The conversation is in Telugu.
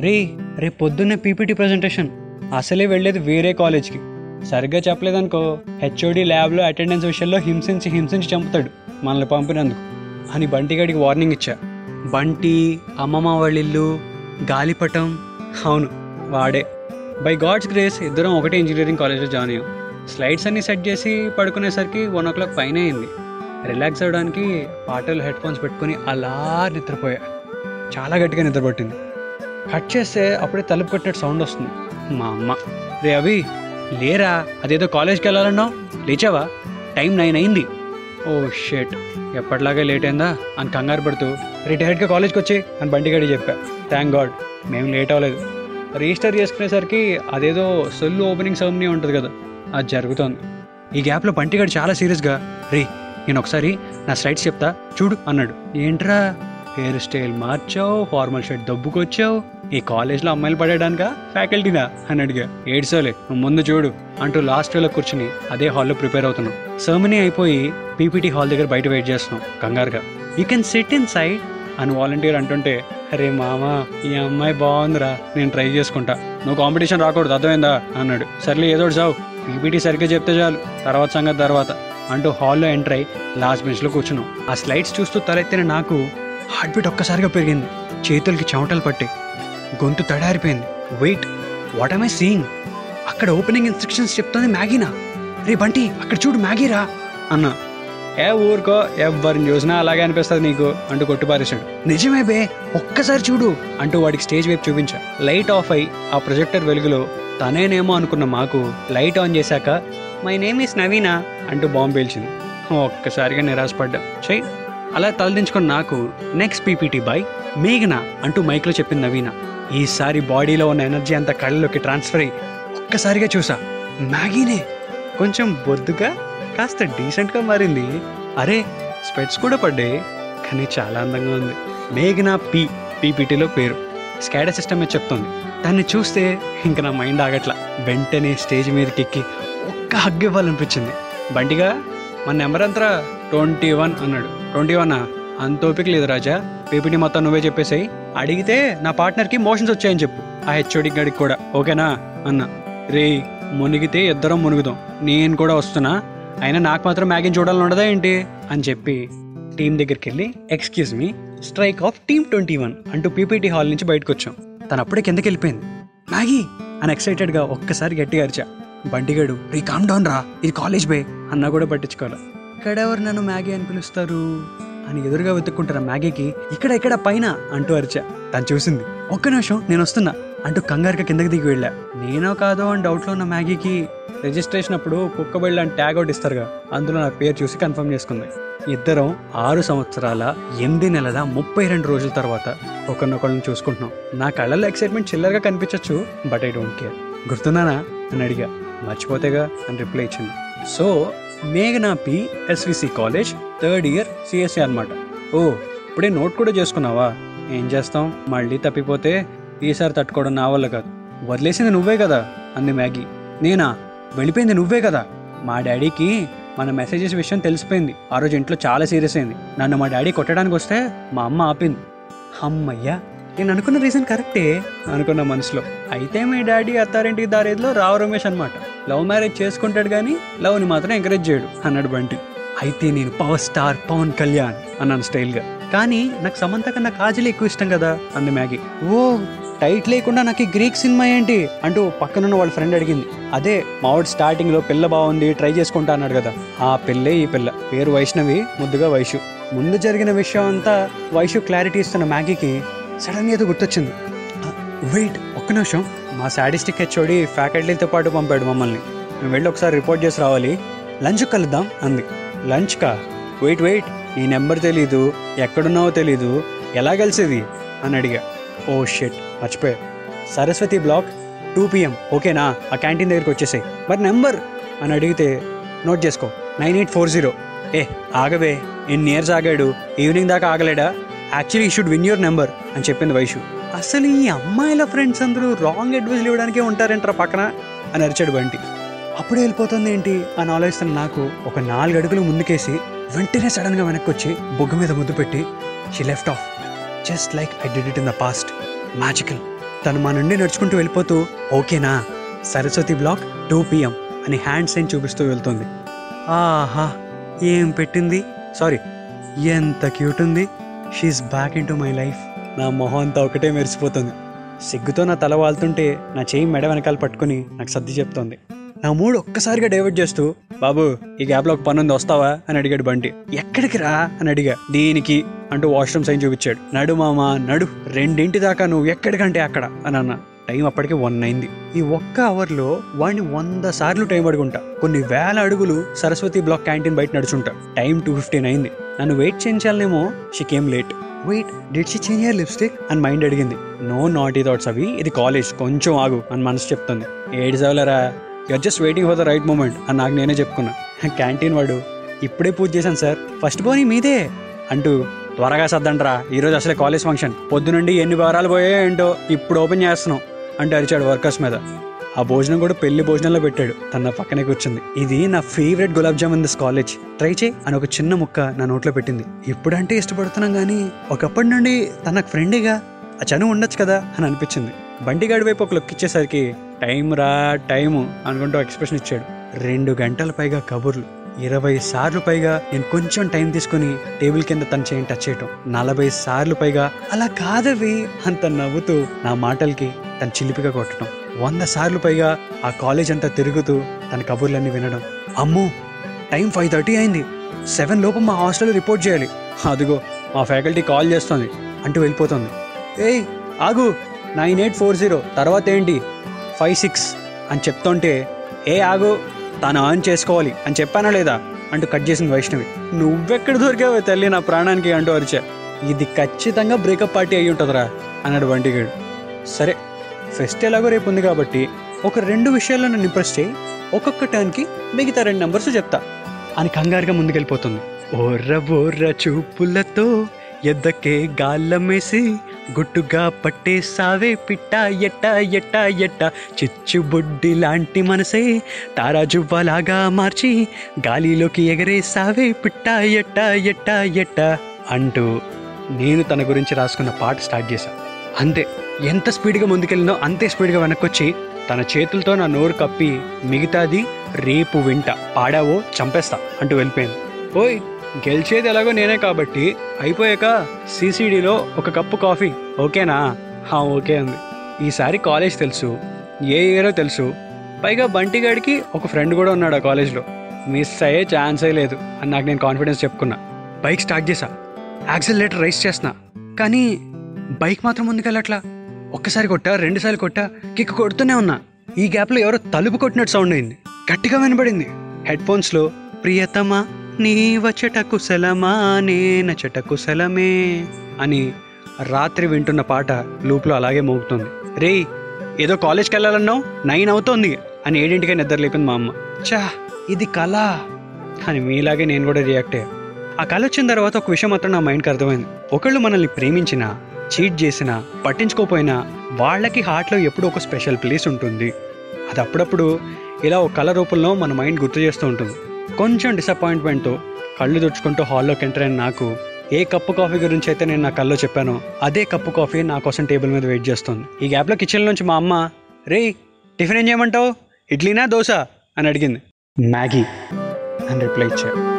రే రేపు పొద్దున్నే పీపీటీ ప్రజెంటేషన్ అసలే వెళ్ళేది వేరే కాలేజ్కి సరిగ్గా చెప్పలేదనుకో హెచ్ఓడి ల్యాబ్లో అటెండెన్స్ విషయంలో హింసించి హింసించి చంపుతాడు మనల్ని పంపినందుకు. అని బంటిగాడికి వార్నింగ్ ఇచ్చా. బంటి అమ్మమ్మ వాళ్ళ ఇల్లు గాలిపటం అవును వాడే. బై గాడ్స్ గ్రేస్ ఇద్దరం ఒకటే ఇంజనీరింగ్ కాలేజ్లో జాయిన్ అయ్యాం. స్లైడ్స్ అన్ని సెట్ చేసి పడుకునేసరికి వన్ ఓ క్లాక్ పైన అయింది. రిలాక్స్ అవ్వడానికి పాటలు హెడ్ ఫోన్స్ పెట్టుకొని అలా నిద్రపోయా. చాలా గట్టిగా నిద్రపట్టింది. కట్ చేస్తే అప్పుడే తలుపు కొట్టినట్టు సౌండ్ వస్తుంది. మా అమ్మ రే అవి లేరా? అదేదో కాలేజ్కి వెళ్ళాలన్నావు? లేచావా? టైం నైన్ అయింది. ఓ షేట్ ఎప్పటిలాగే లేట్ అయిందా? అని కంగారు పడుతూ రే డైరెక్ట్గా కాలేజ్కి వచ్చి అని బండిగాడి చెప్పా. థ్యాంక్ గాడ్ మేము లేట్ అవ్వలేదు. రిజిస్టర్ చేసుకునేసరికి అదేదో సొల్లు ఓపెనింగ్ సెరమనీ ఉంటుంది కదా అది జరుగుతోంది. ఈ గ్యాప్లో బంటిగాడు చాలా సీరియస్గా రే నేను ఒకసారి నా స్లైడ్స్ చెప్తా చూడు అన్నాడు. ఏంట్రా? హెయిర్ స్టైల్ మార్చావు ఫార్మల్ షర్ట్ దబ్బుకొచ్చావు. ఈ కాలేజ్లో అమ్మాయిలు పడేయడానికా? ఫ్యాకల్టీనా? అని అడిగా. ఏడ్సోలే నువ్వు ముందు చూడు అంటూ లాస్ట్ వేలో కూర్చుని అదే హాల్లో ప్రిపేర్ అవుతున్నాం. సర్మనీ అయిపోయి పీపీటీ హాల్ దగ్గర బయట వెయిట్ చేస్తున్నాం కంగారుగా. You can sit inside అని వాలంటీర్ అంటుంటే అరే మామా ఈ అమ్మాయి బాగుందిరా నేను ట్రై చేసుకుంటా. నువ్వు కాంపిటీషన్ రాకూడదు అర్థమైందా? అన్నాడు. సర్లే ఏదో చావు పీపీటీ సరిగ్గా చెప్తే చాలు. తర్వాత సంగతి తర్వాత. అంటూ హాల్లో ఎంటర్ అయి లాస్ట్ బెంచ్లో కూర్చున్నాం. ఆ స్లైడ్స్ చూస్తూ తలెత్తిన నాకు హార్ట్ బీట్ ఒక్కసారిగా పెరిగింది. చేతులకి చెమటలు పట్టి. గొంతు తడారిపోయింది. వెయిట్ వాట్ ఐ సీయింగ్ అక్కడ ఓపెనింగ్ ఇన్స్ట్రక్షన్స్ చెప్తుంది మ్యాగీనా. రే బంటి అక్కడ చూడు మ్యాగీరా అన్నా. ఏ ఊరుకో ఎవరిని చూసినా అలాగే అనిపిస్తుంది నీకు? అంటూ కొట్టిపారేశాడు నిజమే బే ఒక్కసారి చూడు అంటూ వాడికి స్టేజ్ వైపు చూపించా. లైట్ ఆఫ్ అయి ఆ ప్రొజెక్టర్ వెలుగులో తనేనేమో అనుకున్న మాకు లైట్ ఆన్ చేశాక మై నేమ్ ఇస్ నవీనా అంటూ బాంబు పేల్చింది. ఒక్కసారిగా నిరాశపడ్డా. చెయ్ అలా తలదించుకున్న నాకు నెక్స్ట్ పీపీటీ బై మేఘన అంటూ మైక్లో చెప్పింది నవీన. ఈసారి బాడీలో ఉన్న ఎనర్జీ అంతా కళ్ళలోకి ట్రాన్స్ఫర్ అయ్యి ఒక్కసారిగా చూసా. మ్యాగీనే కొంచెం బొద్దుగా కాస్త డీసెంట్గా మారింది. అరే స్పెట్స్ కూడా పడ్డాయి. కానీ చాలా అందంగా ఉంది. మేఘన పి పీపీటీలో పేరు. స్కాడా సిస్టమే చెప్తోంది చెప్తుంది. దాన్ని చూస్తే ఇంక నా మైండ్ ఆగట్లా. వెంటనే స్టేజ్ మీదకి ఎక్కి ఒక్క హగ్ ఇవ్వాలనిపించింది. బండిగా మన నెంబర్ అంతరా ట్వంటీ వన్ అన్నాడు. Twenty one. అంత ఓపిక లేదు రాజా. పీపీటీ మొత్తం నువ్వే చెప్పేసాయి. అడిగితే నా పార్ట్నర్కి మోషన్స్ వచ్చాయని చెప్పు. ఆ హెచ్ఓడి గడికి కూడా. ఓకేనా? అన్న. రే మునిగితే ఇద్దరం మునుగుదాం. నేను కూడా వస్తున్నా. అయినా నాకు మాత్రం మ్యాగీని చూడాలని ఉండదా ఏంటి? అని చెప్పి టీం దగ్గరికి వెళ్ళి excuse me strike off team twenty one అంటూ పీపీటీ హాల్ నుంచి బయటకు వచ్చాం. తను అప్పుడే కిందకి వెళ్ళిపోయింది. మ్యాగీ! అని ఎక్సైటెడ్గా ఒక్కసారి గట్టిగా అరిచా. బండిగాడు రీ కామ్ డౌన్ రా. ఇది కాలేజ్ బే అన్నా కూడా పట్టించుకోవాలి. ఎక్కడెవరు నన్ను మ్యాగీ అని పిలుస్తారు? అని ఎదురుగా వెతుక్కుంటున్న మ్యాగీకి ఇక్కడ ఇక్కడ పైన అంటూ అరిచా. తను చూసింది. ఒక్క నిమిషం నేను వస్తున్నా అంటూ కంగారుగా కిందకి దిగి వెళ్ళా. నేనో కాదో అని డౌట్లో ఉన్న మ్యాగీకి రిజిస్ట్రేషన్ అప్పుడు కుక్క బెళ్ళ అని ట్యాగ్ అవుట్ ఇస్తారుగా. అందులో నా పేరు చూసి కన్ఫర్మ్ చేసుకుంది. ఇద్దరం ఆరు సంవత్సరాల ఎనిమిది నెలల ముప్పై రెండు రోజుల తర్వాత ఒకరినొకరిని చూసుకుంటున్నాం. నా కళ్ళల్లో ఎక్సైట్మెంట్ చిల్లరగా కనిపించవచ్చు బట్ ఐ డోంట్ కేర్ గుర్తున్నానా అని అడిగా. మర్చిపోతేగా? అని రిప్లై ఇచ్చింది. సో మేఘనా P SVC college third year CSC అనమాట ఓ ఇప్పుడే నోట్ కూడా చేసుకున్నావా? ఏం చేస్తాం? మళ్ళీ తప్పిపోతే ఈసారి తట్టుకోవడం నా వల్ల కాదు. వదిలేసింది నువ్వే కదా అంది మ్యాగీ. నేనా? వెళ్ళిపోయింది నువ్వే కదా. మా డాడీకి మన మెసేజెస్ విషయం తెలిసిపోయింది. ఆ రోజు ఇంట్లో చాలా సీరియస్ అయింది. నన్ను మా డాడీ కొట్టడానికి వస్తే మా అమ్మ ఆపింది. అమ్మయ్యా నేను అనుకున్న రీజన్ కరెక్టే అనుకున్న మనసులో. అయితే మీ డాడీ అత్తారింటికి దారేదిలో రావు రమేష్ అనమాట లవ్ మ్యారేజ్ చేసుకుంటాడు కానీ లవ్ని మాత్రం ఎంకరేజ్ చేయడు అన్నాడు బంటి. అయితే నేను పవర్ స్టార్ పవన్ కళ్యాణ్ అన్నాను స్టైల్గా. కానీ నాకు సమంత కన్నా కాజల్ ఎక్కువ ఇష్టం కదా అంది మ్యాగీ. ఓ టైట్ లేకుండా నాకు ఈ గ్రీక్ సినిమా ఏంటి? అంటూ పక్కనున్న వాళ్ళ ఫ్రెండ్ అడిగింది. అదే మావాడు స్టార్టింగ్లో పిల్ల బాగుంది ట్రై చేసుకుంటా అన్నాడు కదా. ఆ పిల్లే ఈ పిల్ల. పేరు వైష్ణవి ముద్దుగా వైషు. ముందు జరిగిన విషయం అంతా వైషు క్లారిటీ ఇస్తున్న మ్యాగీకి సడన్ ఏదో గుర్తొచ్చింది. వెయిట్ ఒక్క నిమిషం. మా సాడిస్టిక్ హెచ్ఓడి ఫ్యాకల్టీతో పాటు పంపాడు మమ్మల్ని. మేము వెళ్ళి ఒకసారి రిపోర్ట్ చేసి రావాలి. లంచ్ కలుద్దాం అంది. లంచ్ కా? Wait wait. నీ నెంబర్ తెలీదు. ఎక్కడున్నావో తెలీదు. ఎలా కలిసేది? అని అడిగా. Oh shit. మర్చిపోయా. Saraswati block two PM. ఓకేనా? ఆ క్యాంటీన్ దగ్గరికి వచ్చేసాయి. మరి నెంబర్? అని అడిగితే నోట్ చేసుకో. Nine eight four zero. ఏ ఆగవే. ఎన్ని ఇయర్స్ ఆగాడు. ఈవినింగ్ దాకా ఆగలేడా? Actually should win your number అని చెప్పింది వైషు. అసలు ఈ అమ్మాయిల ఫ్రెండ్స్ అందరూ రాంగ్ అడ్వైజ్లు ఇవ్వడానికే ఉంటారంటారా పక్కన అని అరిచాడు బంటి. అప్పుడే వెళ్ళిపోతుంది ఏంటి? అని ఆలోచిస్తున్న నాకు ఒక నాలుగు అడుగులు ముందుకేసి వెంటనే సడన్గా వెనక్కి వచ్చి బొగ్గ మీద ముద్దు పెట్టి she left off just like I did it in the past magical తను మా నుండి నడుచుకుంటూ వెళ్ళిపోతూ ఓకేనా సరస్వతి బ్లాక్ టూ పిఎం అని హ్యాండ్ సైన్ చూపిస్తూ వెళ్తుంది. ఆహా. ఏం పెట్టింది? సారీ ఎంత క్యూట్ ఉంది. She's back into my life నా మొహం అంతా ఒకటే మెరిసిపోతుంది. సిగ్గుతో నా తల వాళ్తుంటే నా చేయి మెడ వెనకాల పట్టుకుని నాకు సర్ది చెప్తోంది. నా మూడు ఒక్కసారిగా డైవర్ట్ చేస్తూ బాబు ఈ గ్యాప్లో ఒక పని ఉంది వస్తావా? అని అడిగాడు బంటి. ఎక్కడికి రా? అని అడిగా. దీనికి అంటూ వాష్రూమ్ సైన్ చూపించాడు. నడు మామా నడు. రెండింటి దాకా నువ్వు ఎక్కడికంటే అక్కడ? అని అన్నా. టైం అప్పటికి వన్ అయింది. ఈ ఒక్క అవర్లో వాడిని వంద సార్లు టైం అడుగుంటా. కొన్ని వేల అడుగులు సరస్వతి బ్లాక్ క్యాంటీన్ బయట నడుచుంటా. టైం టూ ఫిఫ్టీన్ అయింది. నన్ను wait చేయించాలనేమో she came late. Wait did she change her lipstick అని మైండ్ అడిగింది. నో నాట్ ఈ థాట్స్ అవి. ఇది కాలేజ్ కొంచెం ఆగు అని మనసు చెప్తుంది. ఏడు చదవలేరా you're just waiting for the right moment అని నాకు నేనే చెప్పుకున్నా. క్యాంటీన్ వాడు ఇప్పుడే పూజ చేశాను సార్. ఫస్ట్ బోని మీదే. అంటూ త్వరగా సర్దండ్రా. ఈరోజు అసలే కాలేజ్ ఫంక్షన్ పొద్దునుండి ఎన్ని వారాలు పోయాయో ఏంటో ఇప్పుడు ఓపెన్ చేస్తున్నాం. అంటూ అరిచాడు వర్కర్స్ మీద. ఆ భోజనం కూడా పెళ్ళి భోజనంలో పెట్టాడు. తన పక్కనే కూర్చుంది. ఇది నా favourite gulab jamun this college try చేయి అని ఒక చిన్న ముక్క నా నోట్లో పెట్టింది. ఇప్పుడంటే ఇష్టపడుతున్నాం కానీ ఒకప్పటి నుండి తన ఫ్రెండ్గా ఆ చనువు ఉండొచ్చు కదా అని అనిపించింది. బండిగాడి వైపు ఒక లుక్ ఇచ్చేసరికి టైం రా టైము అనుకుంటూ ఎక్స్ప్రెషన్ ఇచ్చాడు. రెండు గంటల పైగా కబుర్లు. ఇరవై సార్లు పైగా నేను కొంచెం టైం తీసుకుని టేబుల్ కింద తన చేయి టచ్ చేయటం. నలభై సార్లు పైగా అలా కాదవి అంత నవ్వుతూ నా మాటలకి తను చిలిపిగా కొట్టడం వంద సార్లు పైగా ఆ కాలేజ్ అంతా తిరుగుతూ తన కబుర్లన్నీ వినడం. అమ్మో టైం ఫైవ్ థర్టీ అయింది. సెవెన్ లోపు మా హాస్టల్ రిపోర్ట్ చేయాలి. అదిగో మా ఫ్యాకల్టీ కాల్ చేస్తుంది. అంటూ వెళ్ళిపోతుంది. ఏయ్ ఆగు నైన్ ఎయిట్ ఫోర్ జీరో తర్వాత ఏంటి? ఫైవ్ సిక్స్ అని చెప్తుంటే ఏ ఆగు తాను ఆన్ చేసుకోవాలి అని చెప్పానా లేదా? అంటూ కట్ చేసింది వైష్ణవి. నువ్వెక్కడ దొరికావు తల్లి నా ప్రాణానికి అంటూ అరిచా. ఇది ఖచ్చితంగా బ్రేకప్ పార్టీ అయి ఉంటుందిరా అన్నాడు వంటిగాడు. సరే ఫెస్ట్ ఎలాగో రేపు ఉంది కాబట్టి ఒక రెండు విషయాల్లో నన్ను ఇంప్రెస్ చేయి. ఒక్కొక్క టర్న్కి మిగతా రెండు నెంబర్స్ చెప్తా. అని కంగారుగా ముందుకెళ్ళిపోతుంది. ఓర్ర ఓర్ర చూపులతో ఎద్దకే గాల్లమేసి గుట్టుగా పట్టేసావే పిట్ట ఎట్ట ఎట్ట ఎట్ట. చిచ్చుబుడ్డి లాంటి మనసే తారాజువ్వలాగా మార్చి గాలిలోకి ఎగరేసావే పిట్ట ఎట్ట ఎట్ట ఎట్ట అంటూ నేను తన గురించి రాసుకున్న పాట స్టార్ట్ చేశాను అంతే. ఎంత స్పీడ్గా ముందుకెళ్ళినో అంతే స్పీడ్గా వెనక్కొచ్చి తన చేతులతో నా నోరు కప్పి మిగతాది రేపు వింట. పాడావో చంపేస్తా అంటూ వెళ్ళిపోయింది. ఓయ్ గెలిచేది ఎలాగో నేనే కాబట్టి అయిపోయాక సీసీడీలో ఒక కప్పు కాఫీ. ఓకేనా? హా ఓకే అంది. ఈసారి కాలేజ్ తెలుసు. ఏ ఇయరో తెలుసు. పైగా బంటిగాడికి ఒక ఫ్రెండ్ కూడా ఉన్నాడు ఆ కాలేజ్లో. మిస్ అయ్యే ఛాన్సే లేదు అని నాకు నేను కాన్ఫిడెన్స్ చెప్పుకున్నా. బైక్ స్టార్ట్ చేసా యాక్సిలేటర్ రైస్ చేస్తున్నా కానీ బైక్ మాత్రం ముందుకెళ్ళట్లా ఒక్కసారి కొట్టా రెండుసార్లు కొట్టా కిక్ కొడుతూనే ఉన్నా. ఈ గ్యాప్లో ఎవరో తలుపు కొట్టినట్టు సౌండ్ అయింది. గట్టిగా వినబడింది. హెడ్ ఫోన్స్లో ప్రియతమా నీ వచ్చట కుశలమా నేన నచ్చట కుశలమే అని రాత్రి వింటున్న పాట లూప్లో అలాగే మోగుతుంది. రేయ్ ఏదో కాలేజ్కి వెళ్ళాలన్నావు నైన్ అవుతోంది అని ఏడింటికే నిద్ర లేపింది మా అమ్మ. చా ఇది కళ అని మీలాగే నేను కూడా రియాక్ట్ అయ్యా. ఆ కళ వచ్చిన తర్వాత ఒక విషయం మాత్రం నా మైండ్కి అర్థమైంది. ఒకళ్ళు మనల్ని ప్రేమించినా చీట్ చేసినా పట్టించుకోపోయినా వాళ్ళకి హార్ట్లో ఎప్పుడూ ఒక స్పెషల్ ప్లేస్ ఉంటుంది. అది అప్పుడప్పుడు ఇలా ఒక కళ రూపంలో మన మైండ్ గుర్తు చేస్తూ ఉంటుంది. కొంచెం డిసప్పాయింట్మెంట్తో కళ్ళు తుడుచుకుంటూ హాల్లోకి ఎంటర్ అయిన నాకు ఏ కప్పు కాఫీ గురించి అయితే నేను నా కల్లో చెప్పానో అదే కప్పు కాఫీ నా కోసం టేబుల్ మీద వెయిట్ చేస్తుంది. ఈ గ్యాప్లో కిచెన్ నుంచి మా అమ్మ రే టిఫిన్ ఏం చేయమంటావు? ఇడ్లీనా దోశ? అని అడిగింది. మ్యాగీ అని రిప్లై ఇచ్చాను